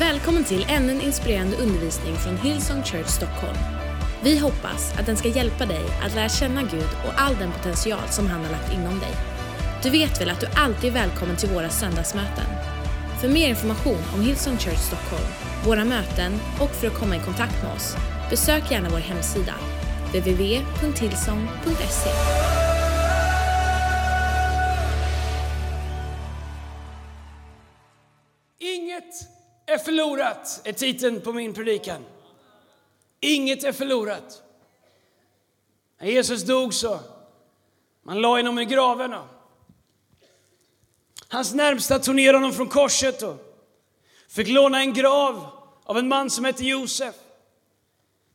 Välkommen till ännu en inspirerande undervisning från Hillsong Church Stockholm. Vi hoppas att den ska hjälpa dig att lära känna Gud och all den potential som han har lagt inom dig. Du vet väl att du alltid är välkommen till våra söndagsmöten? För mer information om Hillsong Church Stockholm, våra möten och för att komma i kontakt med oss, besök gärna vår hemsida, www.hillsong.se. förlorat, är titeln på min predikan. Inget är förlorat. När Jesus dog så, man la honom i graven. och Hans närmsta tog ner honom från korset och fick låna en grav av en man som hette Josef.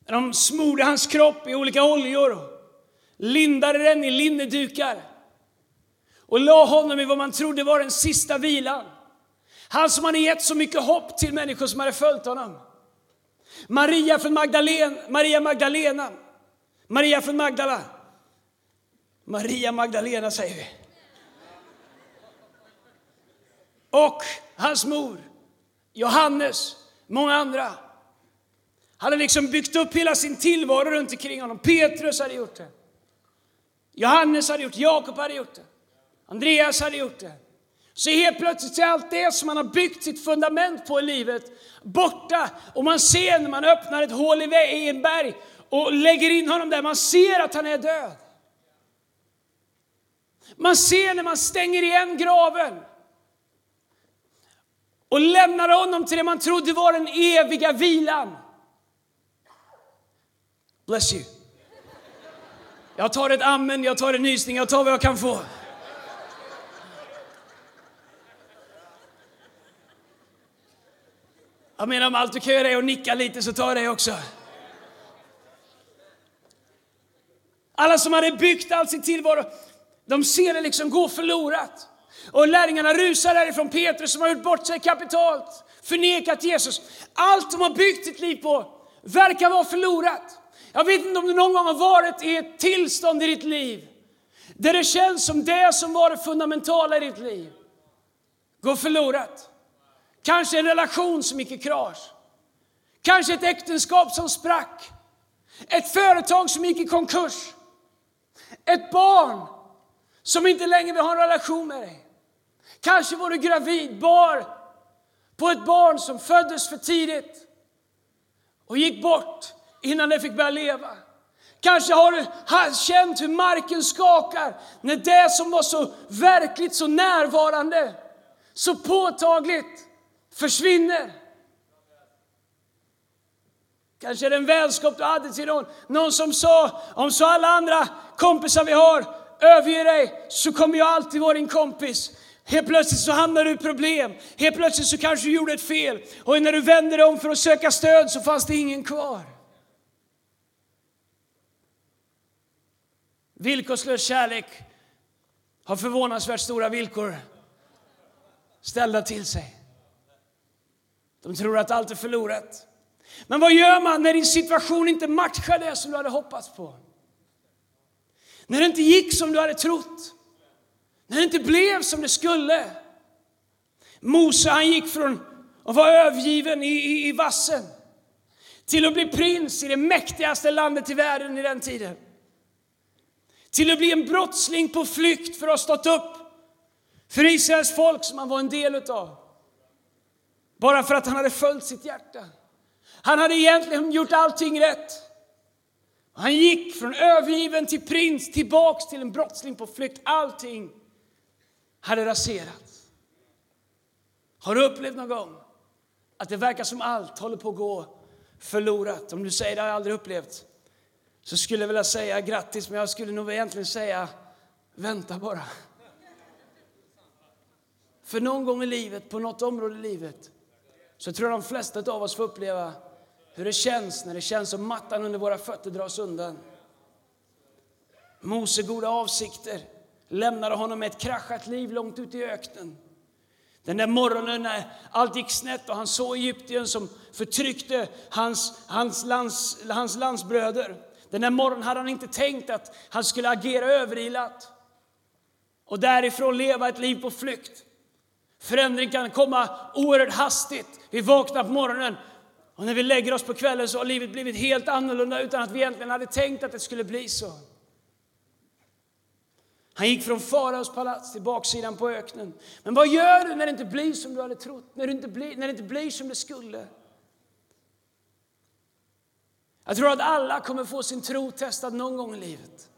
När de smorde hans kropp i olika oljor och lindade den i linnedukar och la honom i vad man trodde var den sista vilan. Han som hade gett så mycket hopp till människor som hade följt honom. Maria från Magdalena, Maria Magdalena, Maria från Magdala. Maria Magdalena säger vi. Och hans mor, Johannes, många andra. Hade liksom byggt upp hela sin tillvaro runt omkring honom. Petrus hade gjort det. Johannes hade gjort det, Jakob hade gjort det. Andreas hade gjort det. Så helt plötsligt är allt det som man har byggt sitt fundament på i livet borta. Och man ser när man öppnar ett hål i en berg och lägger in honom där, man ser att han är död. Man ser när man stänger igen graven och lämnar honom till det man trodde var den eviga vilan. Bless you. Jag tar ett amen, jag tar en nysning, jag tar vad jag kan få. Jag menar om allt du kan göra är att nicka lite så tar jag det också. Alla som hade byggt all sin tillvaro, de ser det liksom gå förlorat. Och lärjungarna rusar därifrån. Petrus som har gjort bort sig kapitalt, förnekat Jesus. Allt de har byggt sitt liv på verkar vara förlorat. Jag vet inte om du någon gång har varit i ett tillstånd i ditt liv där det känns som det som var det fundamentala i ditt liv går förlorat. Kanske en relation som gick i krasch. Kanske ett äktenskap som sprack. Ett företag som gick i konkurs. Ett barn som inte längre vill ha en relation med dig. Kanske var du gravid, bar på ett barn som föddes för tidigt och gick bort innan det fick börja leva. Kanske har du känt hur marken skakar när det som var så verkligt, så närvarande, så påtagligt försvinner. Kanske är det en vänskap du hade till någon, någon som sa, om så alla andra kompisar vi har överger dig så kommer jag alltid vara din kompis. Helt plötsligt så hamnar du i problem. Helt plötsligt så kanske du gjorde ett fel. Och när du vänder dig om för att söka stöd så fanns det ingen kvar. Villkorslös kärlek har förvånansvärt stora villkor ställda till sig. De tror att allt är förlorat. Men vad gör man när din situation inte matchar det som du hade hoppats på? När det inte gick som du hade trott? När det inte blev som det skulle? Mose han gick från att vara övergiven i, i, i vassen till att bli prins i det mäktigaste landet i världen i den tiden. Till att bli en brottsling på flykt för att ha stått upp för Israels folk som han var en del utav. Bara för att han hade följt sitt hjärta. Han hade egentligen gjort allting rätt. Han gick från övergiven till prins, tillbaks till en brottsling på flykt. Allting hade raserats. Har du upplevt någon gång att det verkar som allt håller på att gå förlorat? Om du säger det har jag aldrig upplevt, så skulle jag vilja säga grattis, men jag skulle nog egentligen säga vänta bara. För någon gång i livet, på något område i livet, så tror jag de flesta av oss får uppleva hur det känns när det känns som mattan under våra fötter dras undan. Mose goda avsikter lämnade honom med ett kraschat liv långt ute i öknen. Den där morgonen när allt gick snett och han såg Egypten som förtryckte hans, hans, lands, hans landsbröder. Den där morgonen hade han inte tänkt att han skulle agera överilat och därifrån leva ett liv på flykt. Förändring kan komma oerhört hastigt. Vi vaknar på morgonen och när vi lägger oss på kvällen så har livet blivit helt annorlunda utan att vi egentligen hade tänkt att det skulle bli så. Han gick från faraos palats till baksidan på öknen. Men vad gör du när det inte blir som du hade trott? När det inte blir, när det inte blir som det skulle? Jag tror att alla kommer få sin tro testad någon gång i livet.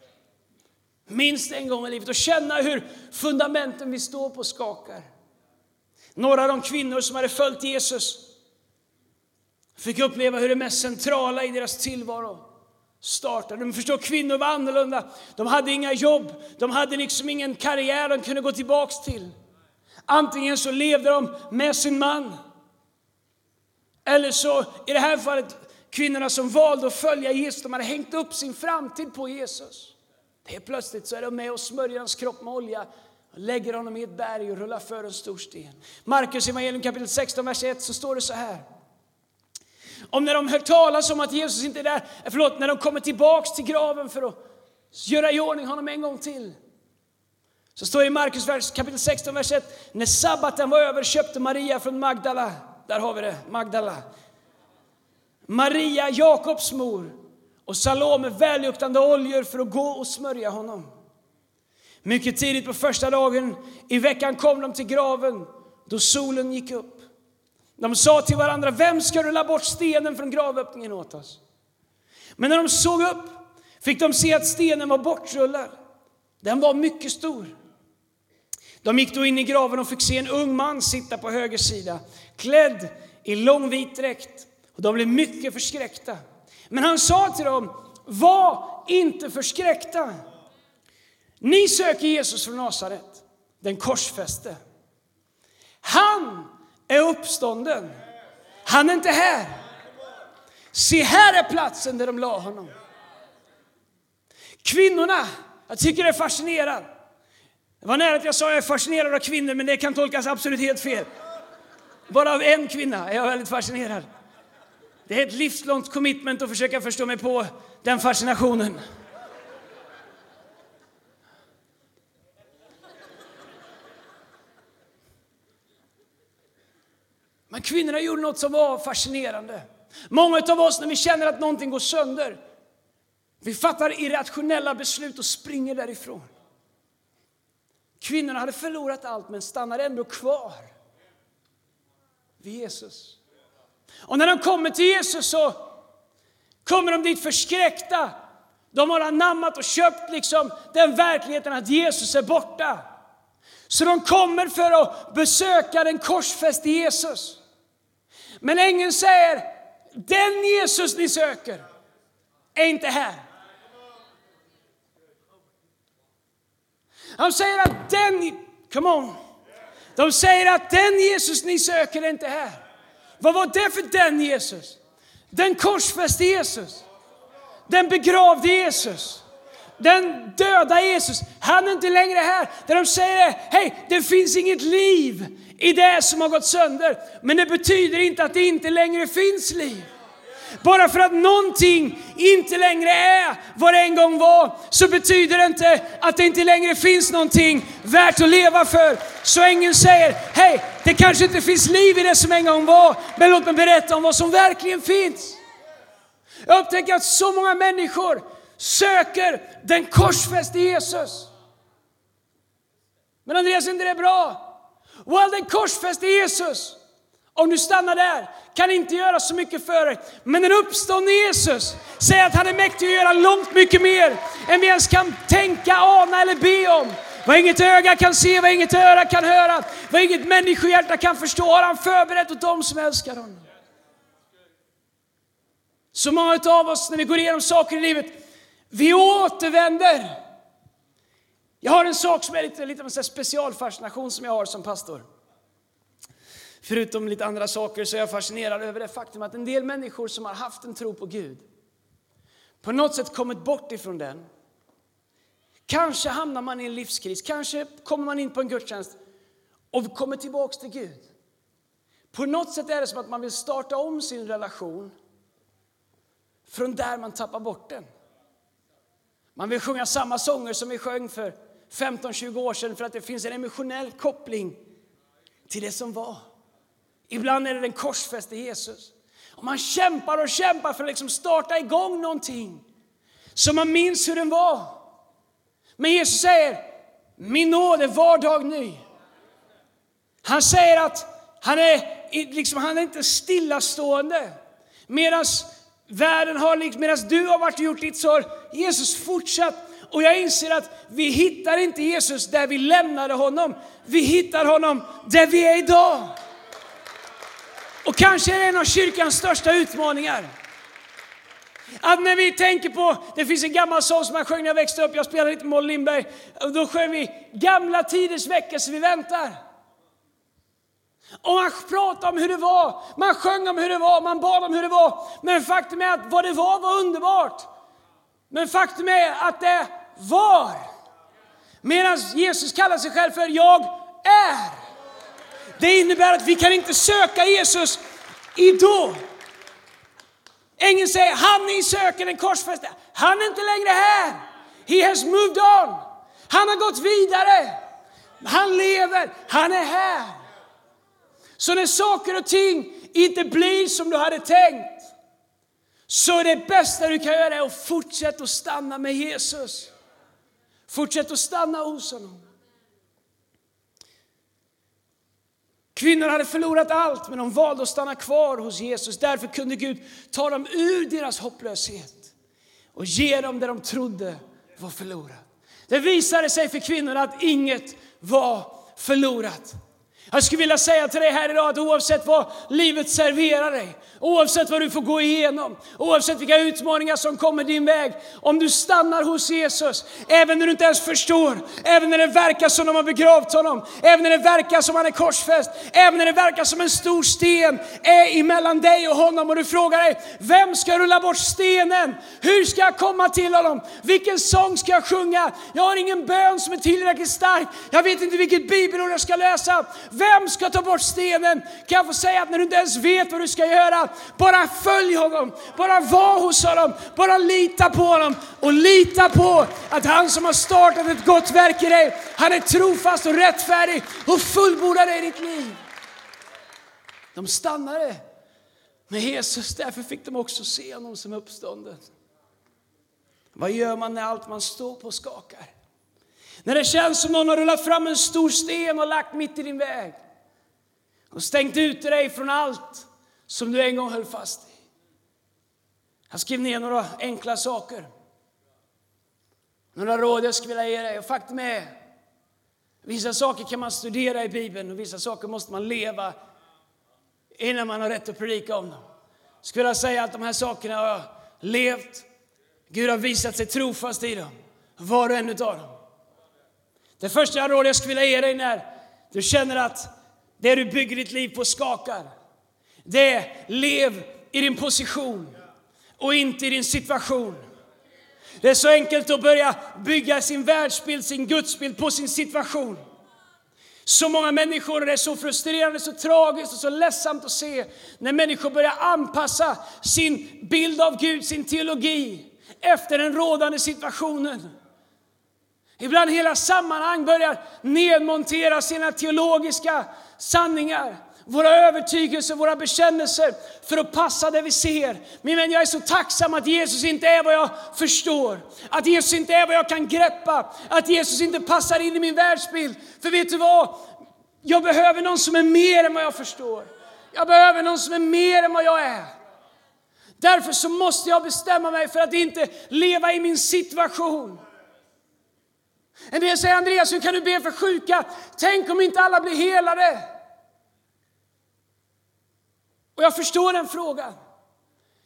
Minst en gång i livet och känna hur fundamenten vi står på skakar. Några av de kvinnor som hade följt Jesus fick uppleva hur det mest centrala i deras tillvaro startade. De förstår, kvinnor var annorlunda. De hade inga jobb, de hade liksom ingen karriär de kunde gå tillbaks till. Antingen så levde de med sin man, eller så, i det här fallet, kvinnorna som valde att följa Jesus, de hade hängt upp sin framtid på Jesus. Helt plötsligt så är de med och smörjer hans kropp med olja lägger honom i ett berg och rullar för en stor sten. Markus evangelium kapitel 16, vers 1 så står det så här. Om när de hör talas om att Jesus inte är där, förlåt, när de kommer tillbaks till graven för att göra i ordning honom en gång till. Så står det i Markus kapitel 16, vers 1. När sabbaten var över köpte Maria från Magdala, där har vi det, Magdala. Maria, Jakobs mor, och Salome välluktande oljor för att gå och smörja honom. Mycket tidigt på första dagen i veckan kom de till graven då solen gick upp. De sa till varandra, vem ska rulla bort stenen från gravöppningen åt oss? Men när de såg upp fick de se att stenen var bortrullad. Den var mycket stor. De gick då in i graven och fick se en ung man sitta på höger sida, klädd i lång vit dräkt. Och de blev mycket förskräckta. Men han sa till dem, var inte förskräckta. Ni söker Jesus från Nasaret, den korsfäste. Han är uppstånden. Han är inte här. Se, här är platsen där de la honom. Kvinnorna, jag tycker det är fascinerande. Det var nära att jag sa att jag är fascinerad av kvinnor, men det kan tolkas absolut helt fel. Bara av en kvinna är jag väldigt fascinerad. Det är ett livslångt commitment att försöka förstå mig på den fascinationen. Men kvinnorna gjorde något som var fascinerande. Många av oss när vi känner att någonting går sönder, vi fattar irrationella beslut och springer därifrån. Kvinnorna hade förlorat allt men stannade ändå kvar vid Jesus. Och när de kommer till Jesus så kommer de dit förskräckta. De har anammat och köpt liksom den verkligheten att Jesus är borta. Så de kommer för att besöka den korsfäste Jesus. Men ängeln säger, den Jesus ni söker är inte här. Han säger att den, come on. De säger att den Jesus ni söker är inte här. Vad var det för den Jesus? Den korsfäste Jesus. Den begravde Jesus. Den döda Jesus. Han är inte längre här. Där de säger, hej, det finns inget liv i det som har gått sönder. Men det betyder inte att det inte längre finns liv. Bara för att någonting inte längre är vad det en gång var, så betyder det inte att det inte längre finns någonting värt att leva för. Så ängeln säger, hej, det kanske inte finns liv i det som en gång var, men låt mig berätta om vad som verkligen finns. Jag upptäcker att så många människor söker den korsfäste Jesus. Men Andreas, är inte det bra? Well, den korsfäste Jesus, om du stannar där, kan inte göra så mycket för dig. Men den uppståndne Jesus säger att han är mäktig att göra långt mycket mer än vi ens kan tänka, ana eller be om. Vad inget öga kan se, vad inget öra kan höra, vad inget människohjärta kan förstå har han förberett åt dem som älskar honom. Så många av oss, när vi går igenom saker i livet, vi återvänder. Jag har en sak som är lite, lite av en specialfascination som jag har som pastor. Förutom lite andra saker så är jag fascinerad över det faktum att en del människor som har haft en tro på Gud på något sätt kommit bort ifrån den. Kanske hamnar man i en livskris, kanske kommer man in på en gudstjänst och kommer tillbaks till Gud. På något sätt är det som att man vill starta om sin relation från där man tappar bort den. Man vill sjunga samma sånger som vi sjöng för 15-20 år sedan för att det finns en emotionell koppling till det som var. Ibland är det den korsfäste Jesus. Och man kämpar och kämpar för att liksom starta igång någonting. Så man minns hur den var. Men Jesus säger, min nåd är var dag ny. Han säger att han är, liksom, han är inte stillastående. Medan världen har, liksom, medan du har varit och gjort ditt så har Jesus fortsatt. Och jag inser att vi hittar inte Jesus där vi lämnade honom. Vi hittar honom där vi är idag. Och kanske är det en av kyrkans största utmaningar. Att när vi tänker på, det finns en gammal sång som jag sjöng när jag växte upp, jag spelade lite med Molly Lindberg, då sjöng vi gamla tiders väckelse vi väntar. Och man pratade om hur det var, man sjöng om hur det var, man bad om hur det var. Men faktum är att vad det var var underbart. Men faktum är att det var. Medan Jesus kallar sig själv för jag är. Det innebär att vi kan inte söka Jesus idag. Ängeln säger, han ni söker den korsfäste, han är inte längre här. He has moved on. Han har gått vidare. Han lever, han är här. Så när saker och ting inte blir som du hade tänkt, så är det bästa du kan göra att fortsätta att stanna med Jesus. Fortsätt att stanna hos honom. Kvinnor hade förlorat allt, men de valde att stanna kvar hos Jesus. Därför kunde Gud ta dem ur deras hopplöshet och ge dem det de trodde var förlorat. Det visade sig för kvinnorna att inget var förlorat. Jag skulle vilja säga till dig här idag att oavsett vad livet serverar dig, oavsett vad du får gå igenom, oavsett vilka utmaningar som kommer din väg, om du stannar hos Jesus, även när du inte ens förstår, även när det verkar som de har begravt honom, även när det verkar som han är korsfäst, även när det verkar som en stor sten är emellan dig och honom och du frågar dig, vem ska rulla bort stenen? Hur ska jag komma till honom? Vilken sång ska jag sjunga? Jag har ingen bön som är tillräckligt stark. Jag vet inte vilket bibelord jag ska läsa. Vem ska ta bort stenen? Kan jag få säga att när du inte ens vet vad du ska göra, bara följ honom, bara var hos honom, bara lita på honom och lita på att han som har startat ett gott verk i dig, han är trofast och rättfärdig och fullbordar dig i ditt liv. De stannade med Jesus, därför fick de också se honom som uppstånden. Vad gör man när allt man står på skakar? När det känns som någon har rullat fram en stor sten och lagt mitt i din väg. Och stängt ute dig från allt som du en gång höll fast i. Jag skrev ner några enkla saker. Några råd jag skulle vilja ge dig. Och faktum är, vissa saker kan man studera i Bibeln och vissa saker måste man leva innan man har rätt att predika om dem. Jag skulle vilja säga att de här sakerna har jag levt. Gud har visat sig trofast i dem. Var och en av dem. Det första råd jag skulle vilja ge dig när du känner att det du bygger ditt liv på skakar, det är lev i din position och inte i din situation. Det är så enkelt att börja bygga sin världsbild, sin gudsbild på sin situation. Så många människor, det är så frustrerande, så tragiskt och så ledsamt att se när människor börjar anpassa sin bild av Gud, sin teologi efter den rådande situationen. Ibland hela sammanhang börjar nedmontera sina teologiska sanningar, våra övertygelser, våra bekännelser för att passa det vi ser. Min vän, jag är så tacksam att Jesus inte är vad jag förstår, att Jesus inte är vad jag kan greppa, att Jesus inte passar in i min världsbild. För vet du vad? Jag behöver någon som är mer än vad jag förstår. Jag behöver någon som är mer än vad jag är. Därför så måste jag bestämma mig för att inte leva i min situation. En del säger Andreas, hur kan du be för sjuka? Tänk om inte alla blir helade? Och jag förstår den frågan.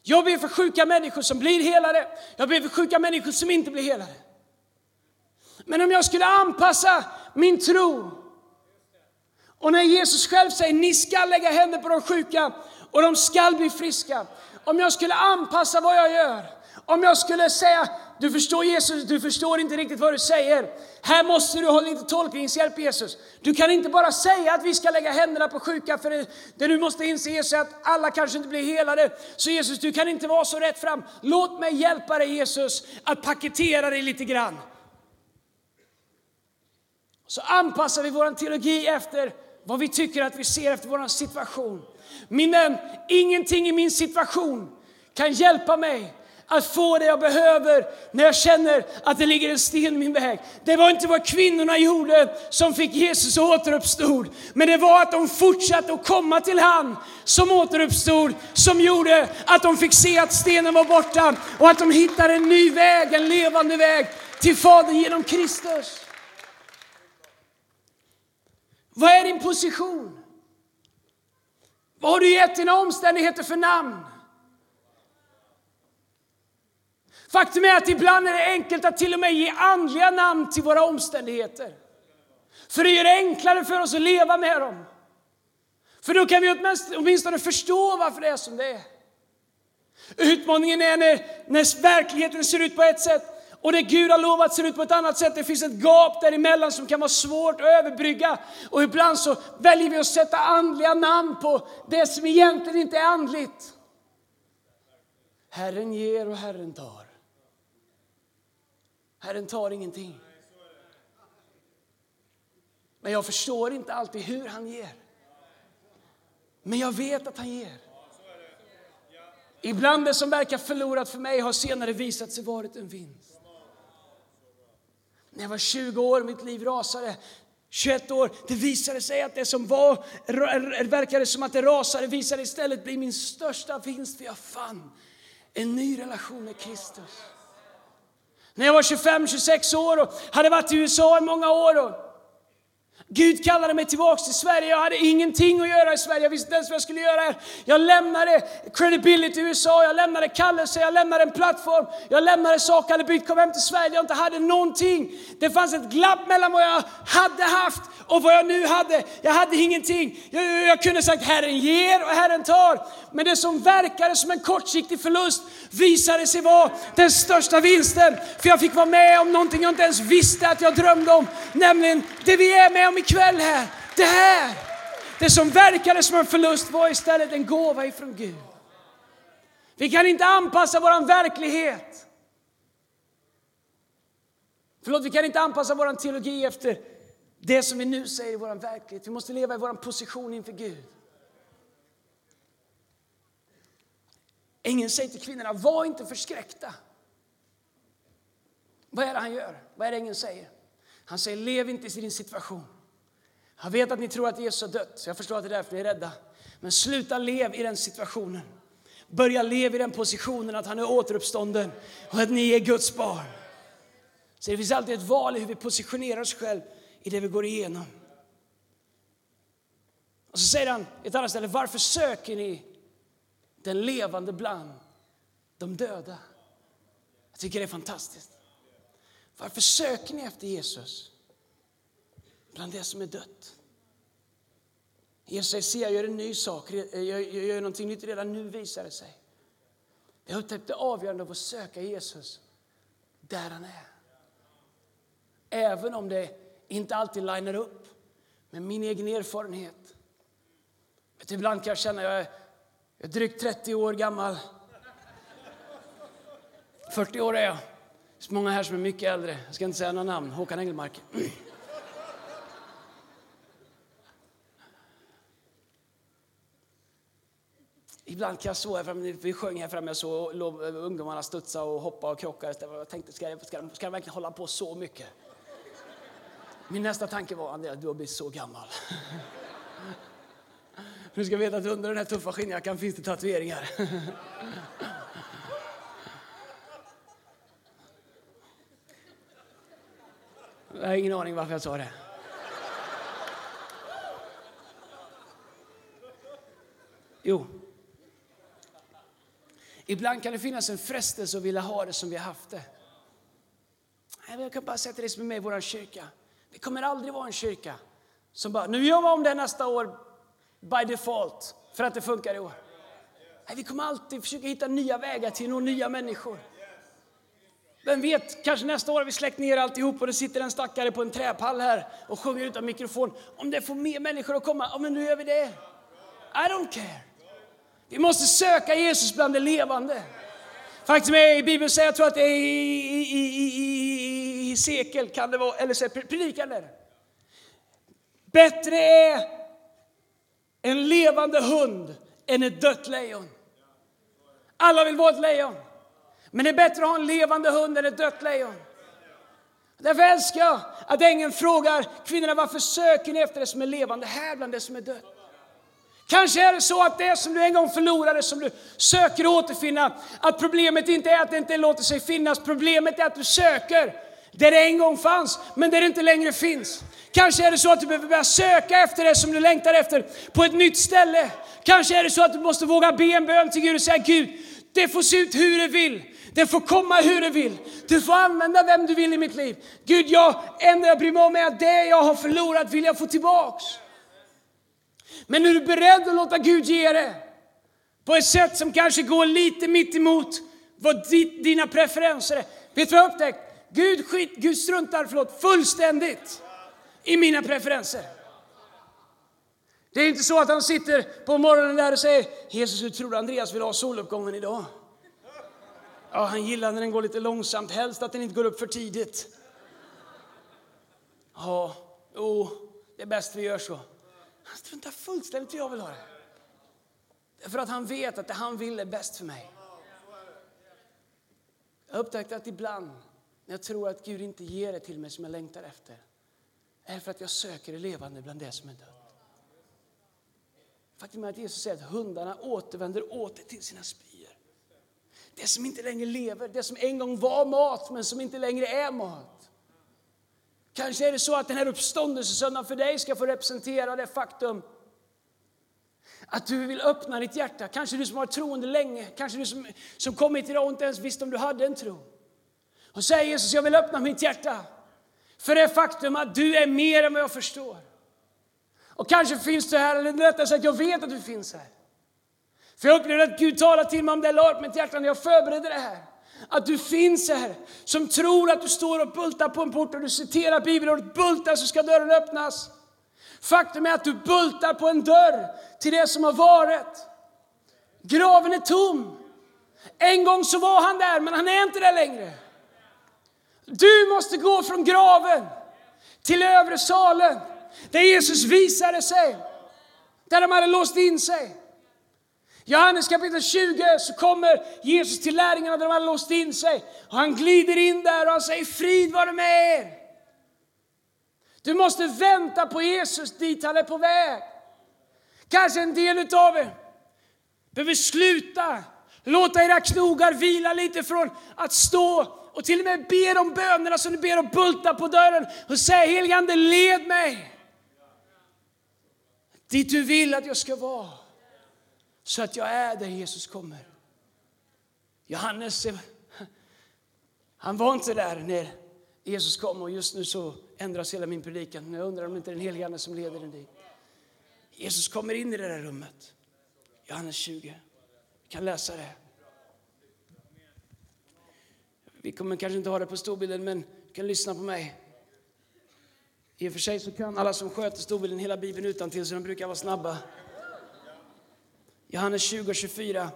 Jag ber för sjuka människor som blir helade. Jag ber för sjuka människor som inte blir helade. Men om jag skulle anpassa min tro och när Jesus själv säger ni ska lägga händer på de sjuka och de ska bli friska. Om jag skulle anpassa vad jag gör, om jag skulle säga du förstår Jesus, du förstår inte riktigt vad du säger. Här måste du ha lite tolkningshjälp Jesus. Du kan inte bara säga att vi ska lägga händerna på sjuka, för det, det du måste inse Jesus är att alla kanske inte blir helade. Så Jesus, du kan inte vara så rätt fram. Låt mig hjälpa dig Jesus att paketera dig lite grann. Så anpassar vi vår teologi efter vad vi tycker att vi ser efter vår situation. Min vän, ingenting i min situation kan hjälpa mig att få det jag behöver när jag känner att det ligger en sten i min väg. Det var inte vad kvinnorna gjorde som fick Jesus att återuppstod, men det var att de fortsatte att komma till han som återuppstod, som gjorde att de fick se att stenen var borta och att de hittade en ny väg, en levande väg till Fadern genom Kristus. Vad är din position? Vad har du gett dina omständigheter för namn? Faktum är att ibland är det enkelt att till och med ge andliga namn till våra omständigheter. För det gör det enklare för oss att leva med dem. För då kan vi åtminstone förstå varför det är som det är. Utmaningen är när, när verkligheten ser ut på ett sätt och det Gud har lovat ser ut på ett annat sätt. Det finns ett gap däremellan som kan vara svårt att överbrygga. Och ibland så väljer vi att sätta andliga namn på det som egentligen inte är andligt. Herren ger och Herren tar. Herren tar ingenting. Men jag förstår inte alltid hur han ger. Men jag vet att han ger. Ibland det som verkar förlorat för mig har senare visat sig varit en vinst. När jag var 20 år, mitt liv rasade. 21 år, det visade sig att det som var, verkade som att det rasade visade istället bli min största vinst för jag fann en ny relation med Kristus. När jag var 25-26 år och hade varit i USA i många år. Gud kallade mig tillbaka till Sverige. Jag hade ingenting att göra i Sverige. Jag visste inte ens vad jag skulle göra här. Jag lämnade credibility i USA, jag lämnade kallelse, jag lämnade en plattform. Jag lämnade saker, jag hade kom hem till Sverige. Jag inte hade någonting. Det fanns ett glapp mellan vad jag hade haft och vad jag nu hade. Jag hade ingenting. Jag, jag, jag kunde sagt Herren ger och Herren tar. Men det som verkade som en kortsiktig förlust visade sig vara den största vinsten. För jag fick vara med om någonting jag inte ens visste att jag drömde om. Nämligen det vi är med om ikväll här. Det här. Det som verkade som en förlust var istället en gåva ifrån Gud. Vi kan inte anpassa vår verklighet. Förlåt, vi kan inte anpassa vår teologi efter det som vi nu säger i vår verklighet. Vi måste leva i vår position inför Gud. Ängeln säger till kvinnorna, var inte förskräckta. Vad är det han gör? Vad är det ängeln säger? Han säger, lev inte i din situation. Jag vet att ni tror att Jesus har dött, så jag förstår att det är därför ni är rädda. Men sluta lev i den situationen. Börja leva i den positionen att han är återuppstånden och att ni är Guds barn. Så det finns alltid ett val i hur vi positionerar oss själva i det vi går igenom. Och så säger han ett annat ställe, varför söker ni den levande bland de döda? Jag tycker det är fantastiskt. Varför söker ni efter Jesus bland det som är dött? Jesus säger, se jag gör en ny sak, jag gör någonting nytt redan nu visar det sig. Jag upptäckte det avgörande av att söka Jesus där han är. Även om det inte alltid linar upp med min egen erfarenhet. Vet, ibland kan jag känna jag är, jag är drygt 30 år gammal. 40 år är jag. Det är många här som är mycket äldre. Jag ska inte säga några namn. Håkan Engelmark. Ibland kan jag så här framme, vi sjöng här framme, så ungdomarna studsa och hoppa och krocka. Jag tänkte, ska, jag, ska, ska jag verkligen hålla på så mycket? Min nästa tanke var, Andrea, du har blivit så gammal. Du ska veta att under den här tuffa skinnjackan finns det tatueringar. Jag har ingen aning varför jag sa det. Jo. Ibland kan det finnas en frestelse att vilja ha det som vi har haft det. Jag kan bara säga till dig som är med i vår kyrka. Det kommer aldrig vara en kyrka som bara, nu gör vi om det nästa år by default för att det funkar i år. Nej, vi kommer alltid försöka hitta nya vägar till att nå nya människor. Vem vet, kanske nästa år har vi släckt ner alltihop och det sitter en stackare på en träpall här och sjunger utan mikrofon. Om det får mer människor att komma, ja men nu gör vi det. I don't care. Vi måste söka Jesus bland det levande. Faktum är i Bibeln säger jag tror att det är i, i, i, i sekel kan det vara, eller så Bättre är en levande hund än ett dött lejon. Alla vill vara ett lejon. Men det är bättre att ha en levande hund än ett dött lejon. Därför älskar jag att ängeln frågar kvinnorna varför söker ni efter det som är levande här bland det som är dött. Kanske är det så att det som du en gång förlorade, som du söker återfinna, att problemet inte är att det inte låter sig finnas, problemet är att du söker där det en gång fanns, men där det inte längre finns. Kanske är det så att du behöver börja söka efter det som du längtar efter på ett nytt ställe. Kanske är det så att du måste våga be en bön till Gud och säga Gud, det får se ut hur det vill. Det får komma hur det vill. Du får använda vem du vill i mitt liv. Gud, jag, enda jag bryr mig om är att det jag har förlorat vill jag få tillbaks. Men är du beredd att låta Gud ge det på ett sätt som kanske går lite mitt emot vad dina preferenser är. Vet du vad jag upptäckt? Gud, skit, Gud struntar förlåt, fullständigt i mina preferenser. Det är inte så att han sitter på morgonen där och säger Jesus, hur tror du Andreas vill ha soluppgången idag? Ja, han gillar när den går lite långsamt, helst att den inte går upp för tidigt. Ja, jo, det är bäst vi gör så. Han struntar fullständigt hur jag vill ha det. Därför att han vet att det han vill är bäst för mig. Jag har upptäckt att ibland när jag tror att Gud inte ger det till mig som jag längtar efter, är för att jag söker det levande bland det som är dött. Faktum är att Jesus säger att hundarna återvänder åter till sina spyor. Det som inte längre lever, det som en gång var mat men som inte längre är mat. Kanske är det så att den här uppståndelsesöndagen för dig ska få representera det faktum att du vill öppna ditt hjärta. Kanske du som har varit troende länge, kanske du som, som kommit idag och inte ens visste om du hade en tro. Och säger Jesus, jag vill öppna mitt hjärta för det faktum att du är mer än vad jag förstår. Och kanske finns du här, eller rättare sagt, jag vet att du finns här. För jag upplevde att Gud talade till mig om det, la upp mitt hjärta när jag förberedde det här. Att du finns här, som tror att du står och bultar på en port och du citerar bibelordet bultar så ska dörren öppnas. Faktum är att du bultar på en dörr till det som har varit. Graven är tom. En gång så var han där, men han är inte där längre. Du måste gå från graven till övre salen, där Jesus visade sig, där de hade låst in sig. Johannes kapitel 20 så kommer Jesus till lärjungarna där de hade låst in sig. Och han glider in där och han säger frid vare med er. Du måste vänta på Jesus dit han är på väg. Kanske en del utav er behöver sluta låta era knogar vila lite från att stå och till och med be de bönerna som ni ber och bulta på dörren och säga heligande led mig dit du vill att jag ska vara så att jag är där Jesus kommer. Johannes, eh, han var inte där när Jesus kom och just nu så ändras hela min predikan. Jag undrar om det inte är den helige Ande som leder den dit. Jesus kommer in i det där rummet. Johannes 20. Vi kan läsa det. Vi kommer kanske inte ha det på storbilden, men du kan lyssna på mig. I och för sig så kan alla som sköter storbilden hela Bibeln utan till så de brukar vara snabba. Johannes 20 och 24.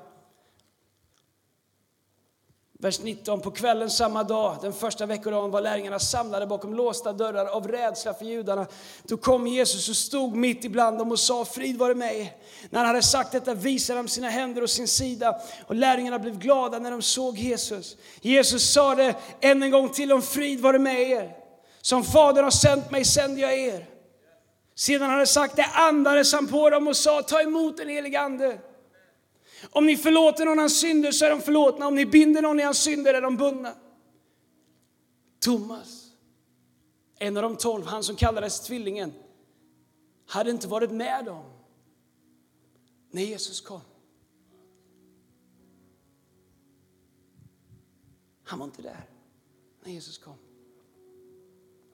Vers 19. På kvällen samma dag, den första veckodagen, var lärjungarna samlade bakom låsta dörrar av rädsla för judarna. Då kom Jesus och stod mitt ibland dem och sa frid vare med er. När han hade sagt detta visade han sina händer och sin sida och lärjungarna blev glada när de såg Jesus. Jesus sa det än en gång till dem, frid vare med er. Som Fadern har sänt mig sänder jag er. Sedan han hade sagt det andades han på dem och sa, ta emot den helige Ande. Om ni förlåter någon hans synder så är de förlåtna, om ni binder någon i hans synder är de bundna. Thomas, en av de tolv, han som kallades tvillingen, hade inte varit med dem när Jesus kom. Han var inte där när Jesus kom.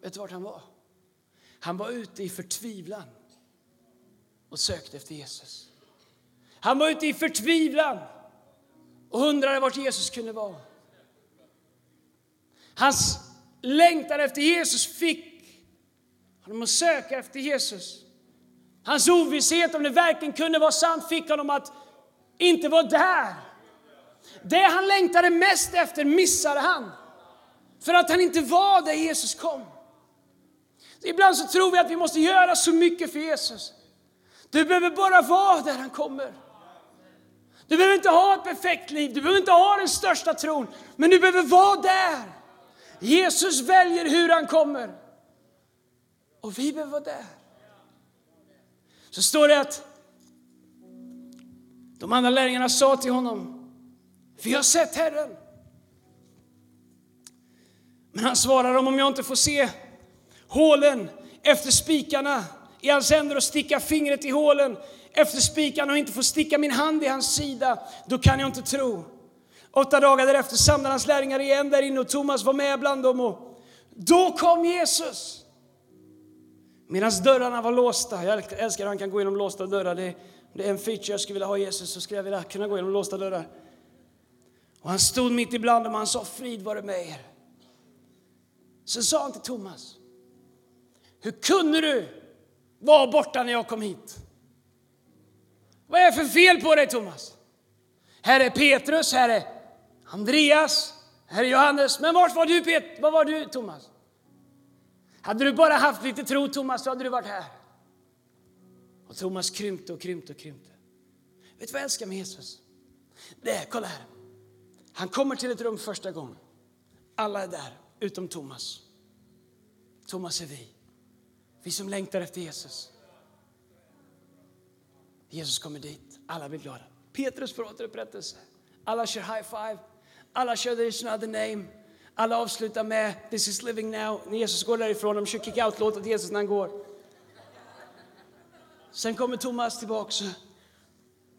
Vet du vart han var? Han var ute i förtvivlan och sökte efter Jesus. Han var ute i förtvivlan och undrade vart Jesus kunde vara. Hans längtan efter Jesus fick honom att söka efter Jesus. Hans ovisshet om det verkligen kunde vara sant fick honom att inte vara där. Det han längtade mest efter missade han. För att han inte var där Jesus kom. Ibland så tror vi att vi måste göra så mycket för Jesus. Du behöver bara vara där han kommer. Du behöver inte ha ett perfekt liv, du behöver inte ha den största tron, men du behöver vara där. Jesus väljer hur han kommer. Och vi behöver vara där. Så står det att de andra lärjungarna sa till honom, vi har sett Herren. Men han svarar dem, om jag inte får se hålen efter spikarna i hans händer och sticka fingret i hålen efter spikarna och inte få sticka min hand i hans sida, då kan jag inte tro. Åtta dagar därefter samlade hans lärjungar igen där inne och Thomas var med bland dem. Och då kom Jesus. Medan dörrarna var låsta. Jag älskar att han kan gå genom låsta dörrar. Det, det är en feature jag skulle vilja ha Jesus, så skulle jag vilja kunna gå genom låsta dörrar. Och han stod mitt ibland dem och han sa frid vare med er. Så sa han till Thomas. Hur kunde du vara borta när jag kom hit? Vad är det för fel på dig Thomas? Här är Petrus, här är Andreas, här är Johannes. Men vart var du, Pet var var du Thomas? Hade du bara haft lite tro Thomas så hade du varit här. Och Thomas krympte och krympte och krympte. Vet du vad jag älskar med Jesus? Det är, kolla här. Han kommer till ett rum första gången. Alla är där, utom Thomas. Thomas är vi. Vi som längtar efter Jesus. Jesus kommer dit, alla blir glada. Petrus får återupprättelse. Alla kör high five, alla kör there is another name. Alla avslutar med this is living now. När Jesus går därifrån, de kör kick out-låt åt Jesus när han går. Sen kommer Thomas tillbaka.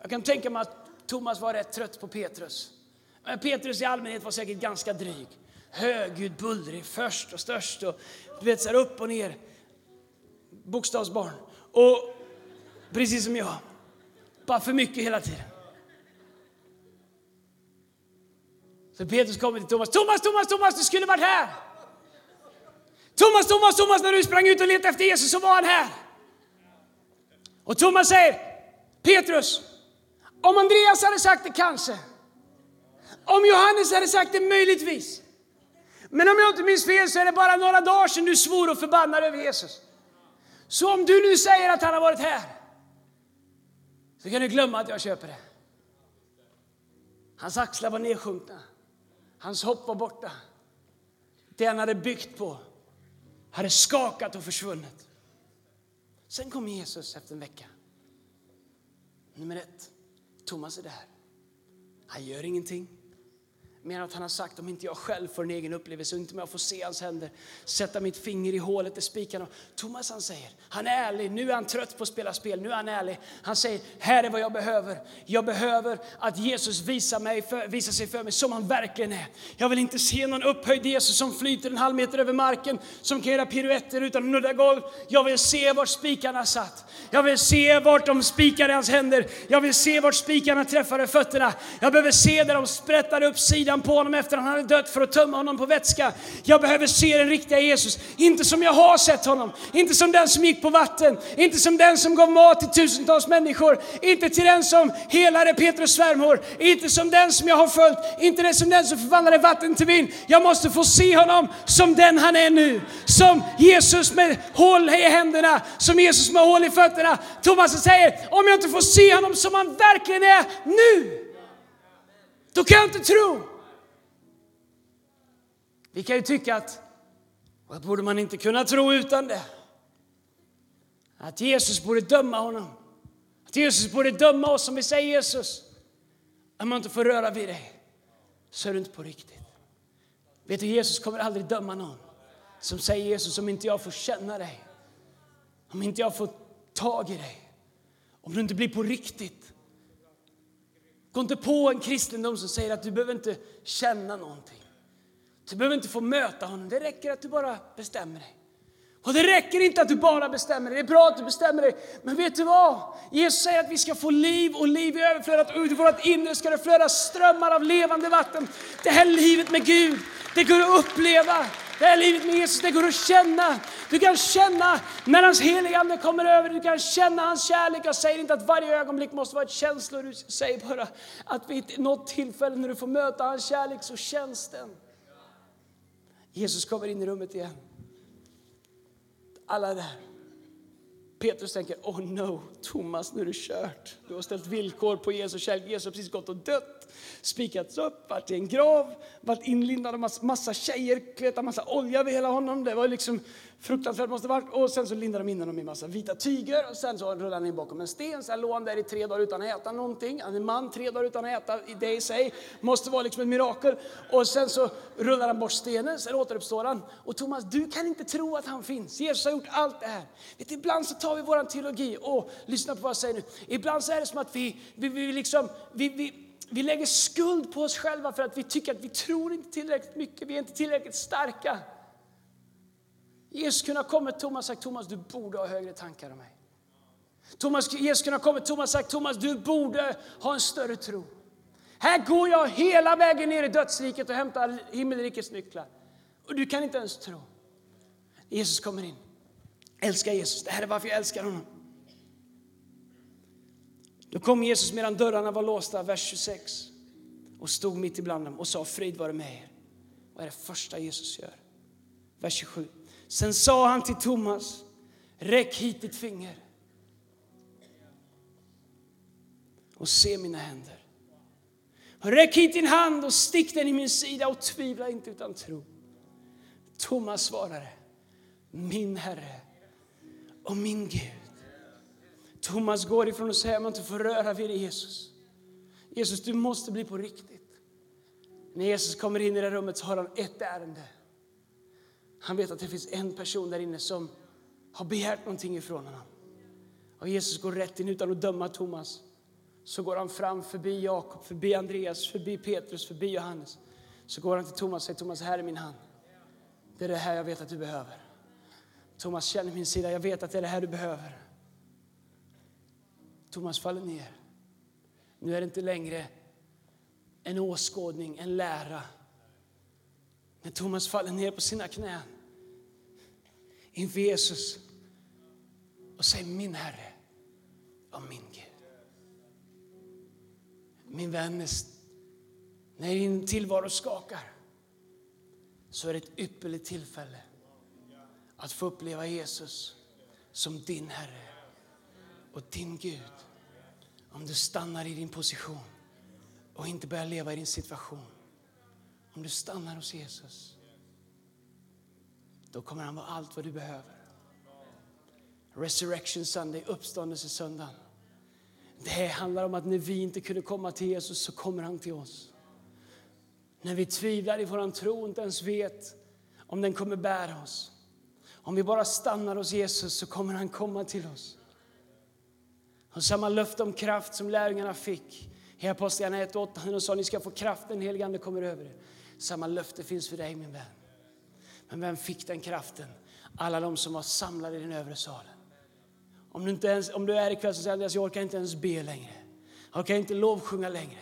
Jag kan tänka mig att Thomas var rätt trött på Petrus. Men Petrus i allmänhet var säkert ganska dryg. Högljudd, bullrig, först och störst och du vet så här upp och ner. Bokstavsbarn. Och precis som jag. Bara för mycket hela tiden. Så Petrus kommer till Thomas. Thomas, Thomas, Thomas, du skulle varit här! Thomas, Thomas, Thomas, när du sprang ut och letade efter Jesus så var han här. Och Thomas säger, Petrus, om Andreas hade sagt det kanske, om Johannes hade sagt det möjligtvis, men om jag inte minns fel så är det bara några dagar sedan du svor och förbannade över Jesus. Så om du nu säger att han har varit här, så kan du glömma att jag köper det. Hans axlar var nedsjunkna. Hans hopp var borta. Det han hade byggt på hade skakat och försvunnit. Sen kom Jesus efter en vecka. Nummer ett, Thomas är där. Han gör ingenting mer än att han har sagt om inte jag själv får en egen upplevelse, inte om jag får se hans händer, sätta mitt finger i hålet där spikarna. Thomas han säger, han är ärlig, nu är han trött på att spela spel, nu är han ärlig. Han säger, här är vad jag behöver. Jag behöver att Jesus visar, mig för, visar sig för mig som han verkligen är. Jag vill inte se någon upphöjd Jesus som flyter en halv meter över marken, som kan göra piruetter utan att nudda golv. Jag vill se var spikarna satt. Jag vill se vart de spikade hans händer. Jag vill se vart spikarna träffade fötterna. Jag behöver se där de sprättade upp sidan sidan på honom efter att han hade dött för att tömma honom på vätska. Jag behöver se den riktiga Jesus, inte som jag har sett honom, inte som den som gick på vatten, inte som den som gav mat till tusentals människor, inte till den som helade Petrus svärmor, inte som den som jag har följt, inte det som den som förvandlade vatten till vin. Jag måste få se honom som den han är nu, som Jesus med hål i händerna, som Jesus med hål i fötterna. Thomas säger, om jag inte får se honom som han verkligen är nu, då kan jag inte tro. Vi kan ju tycka att vad borde man inte kunna tro utan det? Att Jesus borde döma honom. Att Jesus borde döma oss om vi säger Jesus. Om man inte får röra vid dig så är du inte på riktigt. Vet du, Jesus kommer aldrig döma någon som säger Jesus om inte jag får känna dig. Om inte jag får tag i dig. Om du inte blir på riktigt. Gå inte på en kristendom som säger att du behöver inte känna någonting. Du behöver inte få möta honom, det räcker att du bara bestämmer dig. Och det räcker inte att du bara bestämmer dig, det är bra att du bestämmer dig. Men vet du vad? Jesus säger att vi ska få liv och liv i överflöd, att ut i vårt inre ska det flöda strömmar av levande vatten. Det här livet med Gud, det går att uppleva. Det här livet med Jesus, det går att känna. Du kan känna när hans heliga Ande kommer över Du kan känna hans kärlek. Jag säger inte att varje ögonblick måste vara ett känslor. Du säger bara att vid något tillfälle när du får möta hans kärlek så känns den. Jesus kommer in i rummet igen. Alla är där. Petrus tänker, oh no, Thomas, nu är det kört. Du har ställt villkor på Jesus kärlek. Jesus har precis gått och dött, spikats upp, varit i en grav, varit inlindad av massa, massa tjejer, kletat massa olja över hela honom. Det var liksom fruktansvärt måste det varit. Och sen så lindade de in honom i massa vita tyger och sen så rullade han in bakom en sten. Sen låg han där i tre dagar utan att äta någonting. Han är en man, tre dagar utan att äta, det i sig måste vara liksom ett mirakel. Och sen så rullar han bort stenen, sen återuppstår han. Och Thomas, du kan inte tro att han finns. Jesus har gjort allt det här. Vet, ibland så tar vi vår teologi och lyssna på vad jag säger nu. Ibland så är det som att vi, vi, vi, liksom, vi, vi, vi lägger skuld på oss själva för att vi tycker att vi tror inte tillräckligt mycket, vi är inte tillräckligt starka. Jesus kunde ha kommit Thomas och sagt Thomas, du borde ha högre tankar om mig. Thomas, Jesus kunde ha kommit Thomas och sagt Thomas, du borde ha en större tro. Här går jag hela vägen ner i dödsriket och hämtar himmelrikets nycklar. Och du kan inte ens tro. Jesus kommer in. Älskar Jesus. Det här är varför jag älskar honom. Då kom Jesus medan dörrarna var låsta, vers 26, och stod mitt ibland dem och sa frid vare med er. Vad är det första Jesus gör? Vers 27. Sen sa han till Thomas, räck hit ditt finger och se mina händer. Räck hit din hand och stick den i min sida och tvivla inte utan tro. Thomas svarade, min Herre och min Gud. Thomas går ifrån att säga att man inte får röra vid Jesus. Jesus, du måste bli på riktigt. När Jesus kommer in i det rummet så har han ett ärende. Han vet att det finns en person där inne som har begärt någonting ifrån honom. Och Jesus går rätt in utan att döma Thomas. Så går han fram förbi Jakob, förbi Andreas, förbi Petrus, förbi Johannes. Så går han till Thomas och säger Thomas, här är min hand. Det är det här jag vet att du behöver. Thomas känner min sida, jag vet att det är det här du behöver. Thomas faller ner. Nu är det inte längre en åskådning, en lära. När Thomas faller ner på sina knän inför Jesus och säger min Herre och min Gud. Min vän, när din tillvaro skakar så är det ett ypperligt tillfälle att få uppleva Jesus som din Herre och din Gud. Om du stannar i din position och inte börjar leva i din situation. Om du stannar hos Jesus, då kommer han vara allt vad du behöver. Resurrection Sunday, uppståndelsesöndagen. Det handlar om att när vi inte kunde komma till Jesus så kommer han till oss. När vi tvivlar i vår tro och inte ens vet om den kommer bära oss. Om vi bara stannar hos Jesus så kommer han komma till oss. Och samma löfte om kraft som lärjungarna fick i Apostlagärningarna 1 och 8 när de sa ni ska få kraft, den helige Ande kommer över er. Samma löfte finns för dig min vän. Men vem fick den kraften? Alla de som var samlade i den övre salen. Om du, inte ens, om du är ikväll så säger att jag orkar inte ens be längre. Jag orkar inte lovsjunga längre.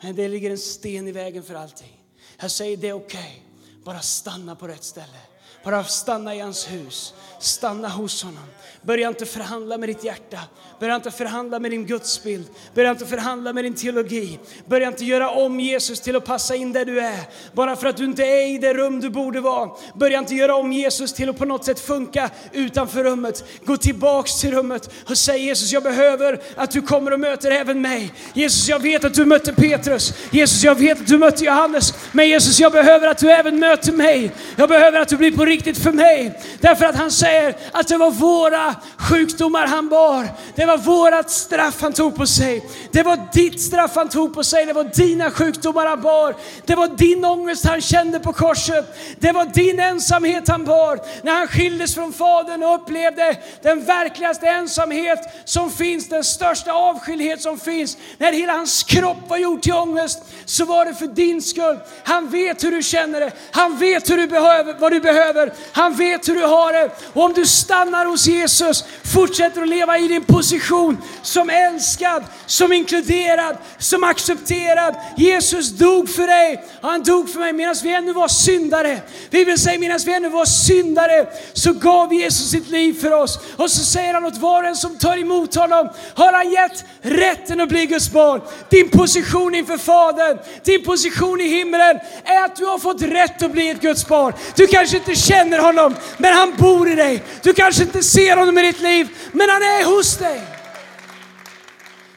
Men det ligger en sten i vägen för allting. Jag säger det är okej. Okay. Bara stanna på rätt ställe. Bara stanna i hans hus. Stanna hos honom. Börja inte förhandla med ditt hjärta. Börja inte förhandla med din gudsbild. Börja inte förhandla med din teologi. Börja inte göra om Jesus till att passa in där du är. Bara för att du inte är i det rum du borde vara. Börja inte göra om Jesus till att på något sätt funka utanför rummet. Gå tillbaks till rummet och säg Jesus, jag behöver att du kommer och möter även mig. Jesus, jag vet att du mötte Petrus. Jesus, jag vet att du mötte Johannes. Men Jesus, jag behöver att du även möter mig. Jag behöver att du blir på riktigt för mig. Därför att han säger att det var våra sjukdomar han bar. Det var vårat straff han tog på sig. Det var ditt straff han tog på sig. Det var dina sjukdomar han bar. Det var din ångest han kände på korset. Det var din ensamhet han bar när han skildes från Fadern och upplevde den verkligaste ensamhet som finns, den största avskildhet som finns. När hela hans kropp var gjord till ångest så var det för din skull. Han vet hur du känner det. Han vet hur du behöver, vad du behöver. Han vet hur du har det. Och om du stannar hos Jesus, fortsätter att leva i din position som älskad, som inkluderad, som accepterad. Jesus dog för dig han dog för mig medan vi ännu var syndare. Bibeln säger medan vi ännu var syndare så gav Jesus sitt liv för oss. Och så säger han åt var och en som tar emot honom har han gett rätten att bli Guds barn. Din position inför Fadern, din position i himlen är att du har fått rätt att bli ett Guds barn. Du kanske inte känner honom, men han bor i dig. Du kanske inte ser honom i ditt liv, men han är hos dig.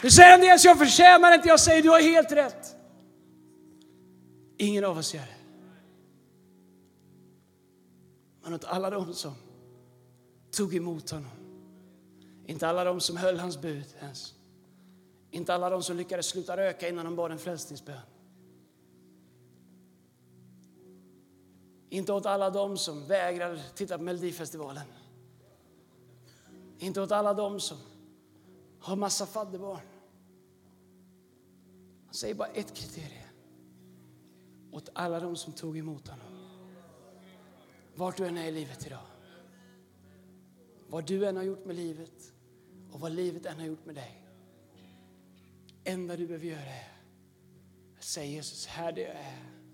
Du säger Andreas, jag förtjänar inte. Jag säger, du har helt rätt. Ingen av oss gör det. Men åt alla de som tog emot honom. Inte alla de som höll hans bud ens. Inte alla de som lyckades sluta röka innan de bad en frälsningsbön. Inte åt alla de som vägrar titta på Melodifestivalen. Inte åt alla de som har massa fadderbarn. Han säger bara ett kriterium. Åt alla de som tog emot honom. Vart du än är i livet idag. Vad du än har gjort med livet och vad livet än har gjort med dig. enda du behöver göra är att säga Jesus, här det jag är.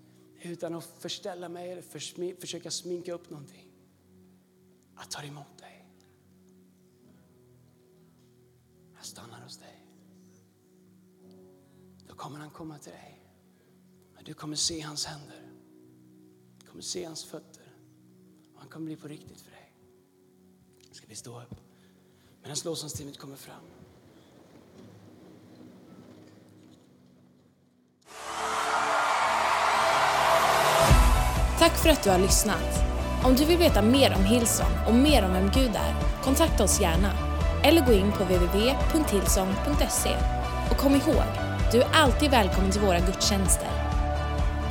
Utan att förställa mig eller försmi- försöka sminka upp någonting. Jag tar emot dig. Jag stannar hos dig. Då kommer han komma till dig. Men du kommer se hans händer. Du kommer se hans fötter. Och han kommer bli på riktigt för dig. Ska vi stå upp? Medan lovsångsteamet kommer fram. Tack för att du har lyssnat. Om du vill veta mer om Hillsong och mer om vem Gud är, kontakta oss gärna. Eller gå in på www.hillsong.se. Och kom ihåg, du är alltid välkommen till våra gudstjänster.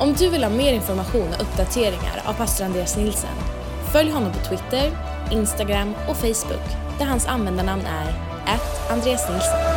Om du vill ha mer information och uppdateringar av pastor Andreas Nilsen, följ honom på Twitter, Instagram och Facebook där hans användarnamn är Andreas Nilsen.